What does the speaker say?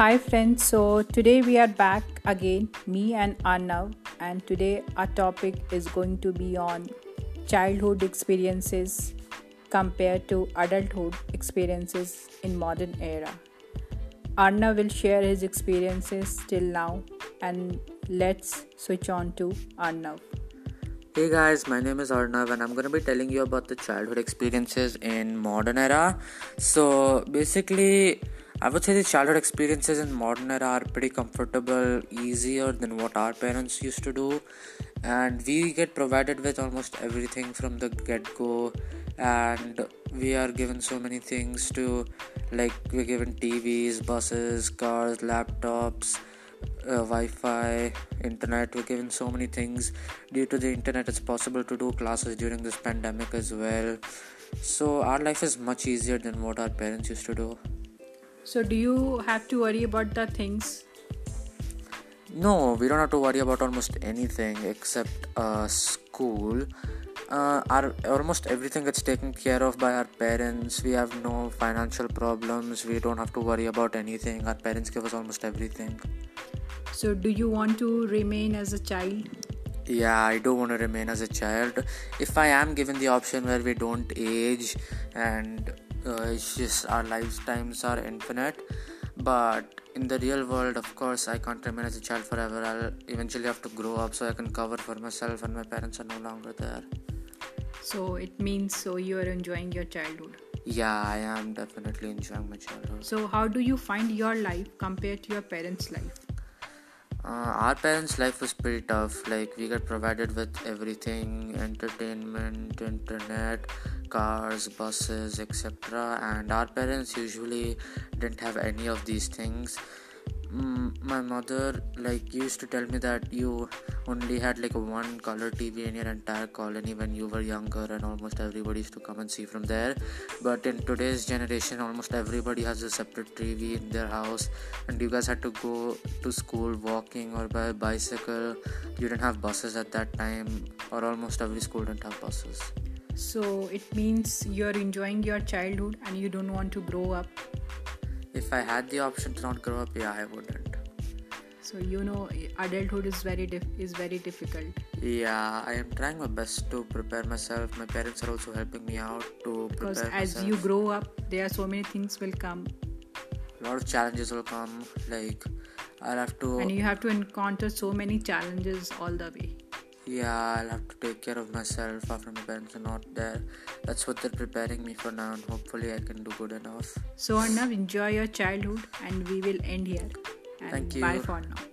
Hi friends, so today we are back again, me and Arnav, and today our topic is going to be on childhood experiences compared to adulthood experiences in modern era. Arnav will share his experiences till now and let's switch on to Arnav. Hey guys, my name is Arnav and I'm going to be telling you about the childhood experiences in modern era. So basically I would say the childhood experiences in modern era are pretty comfortable, easier than what our parents used to do, and we get provided with almost everything from the get go. And we are given so many things to, like, we're given TVs, buses, cars, laptops, uh, Wi-Fi, internet. We're given so many things. Due to the internet, it's possible to do classes during this pandemic as well. So our life is much easier than what our parents used to do. So, do you have to worry about the things? No, we don't have to worry about almost anything except uh, school. Uh, our almost everything gets taken care of by our parents. We have no financial problems. We don't have to worry about anything. Our parents give us almost everything. So, do you want to remain as a child? Yeah, I don't want to remain as a child. If I am given the option where we don't age and uh, it's just our lifetimes are infinite but in the real world of course i can't remain as a child forever. I'll eventually have to grow up so i can cover for myself and my parents are no longer there. So it means so you are enjoying your childhood? Yeah i am definitely enjoying my childhood. So how do you find your life compared to your parents life uh, our parents life was pretty tough. Like we got provided with everything entertainment internet cars buses etc and our parents usually didn't have any of these things mm, my mother like used to tell me that you only had like one color tv in your entire colony when you were younger and almost everybody used to come and see from there. But in today's generation almost everybody has a separate tv in their house and you guys had to go to school walking or by bicycle. You didn't have buses at that time or almost every school didn't have buses. So it means you're enjoying your childhood and you don't want to grow up. If I had the option to not grow up, yeah, I wouldn't. So you know, adulthood is very dif- is very difficult. Yeah, I am trying my best to prepare myself. My parents are also helping me out to prepare because as myself. you grow up, there are so many things will come. A lot of challenges will come. Like I'll have to. And you have to encounter so many challenges all the way yeah i'll have to take care of myself after my parents are not there. That's what they're preparing me for now and hopefully i can do good enough. So arnav enjoy your childhood and we will end here. And thank you. bye for now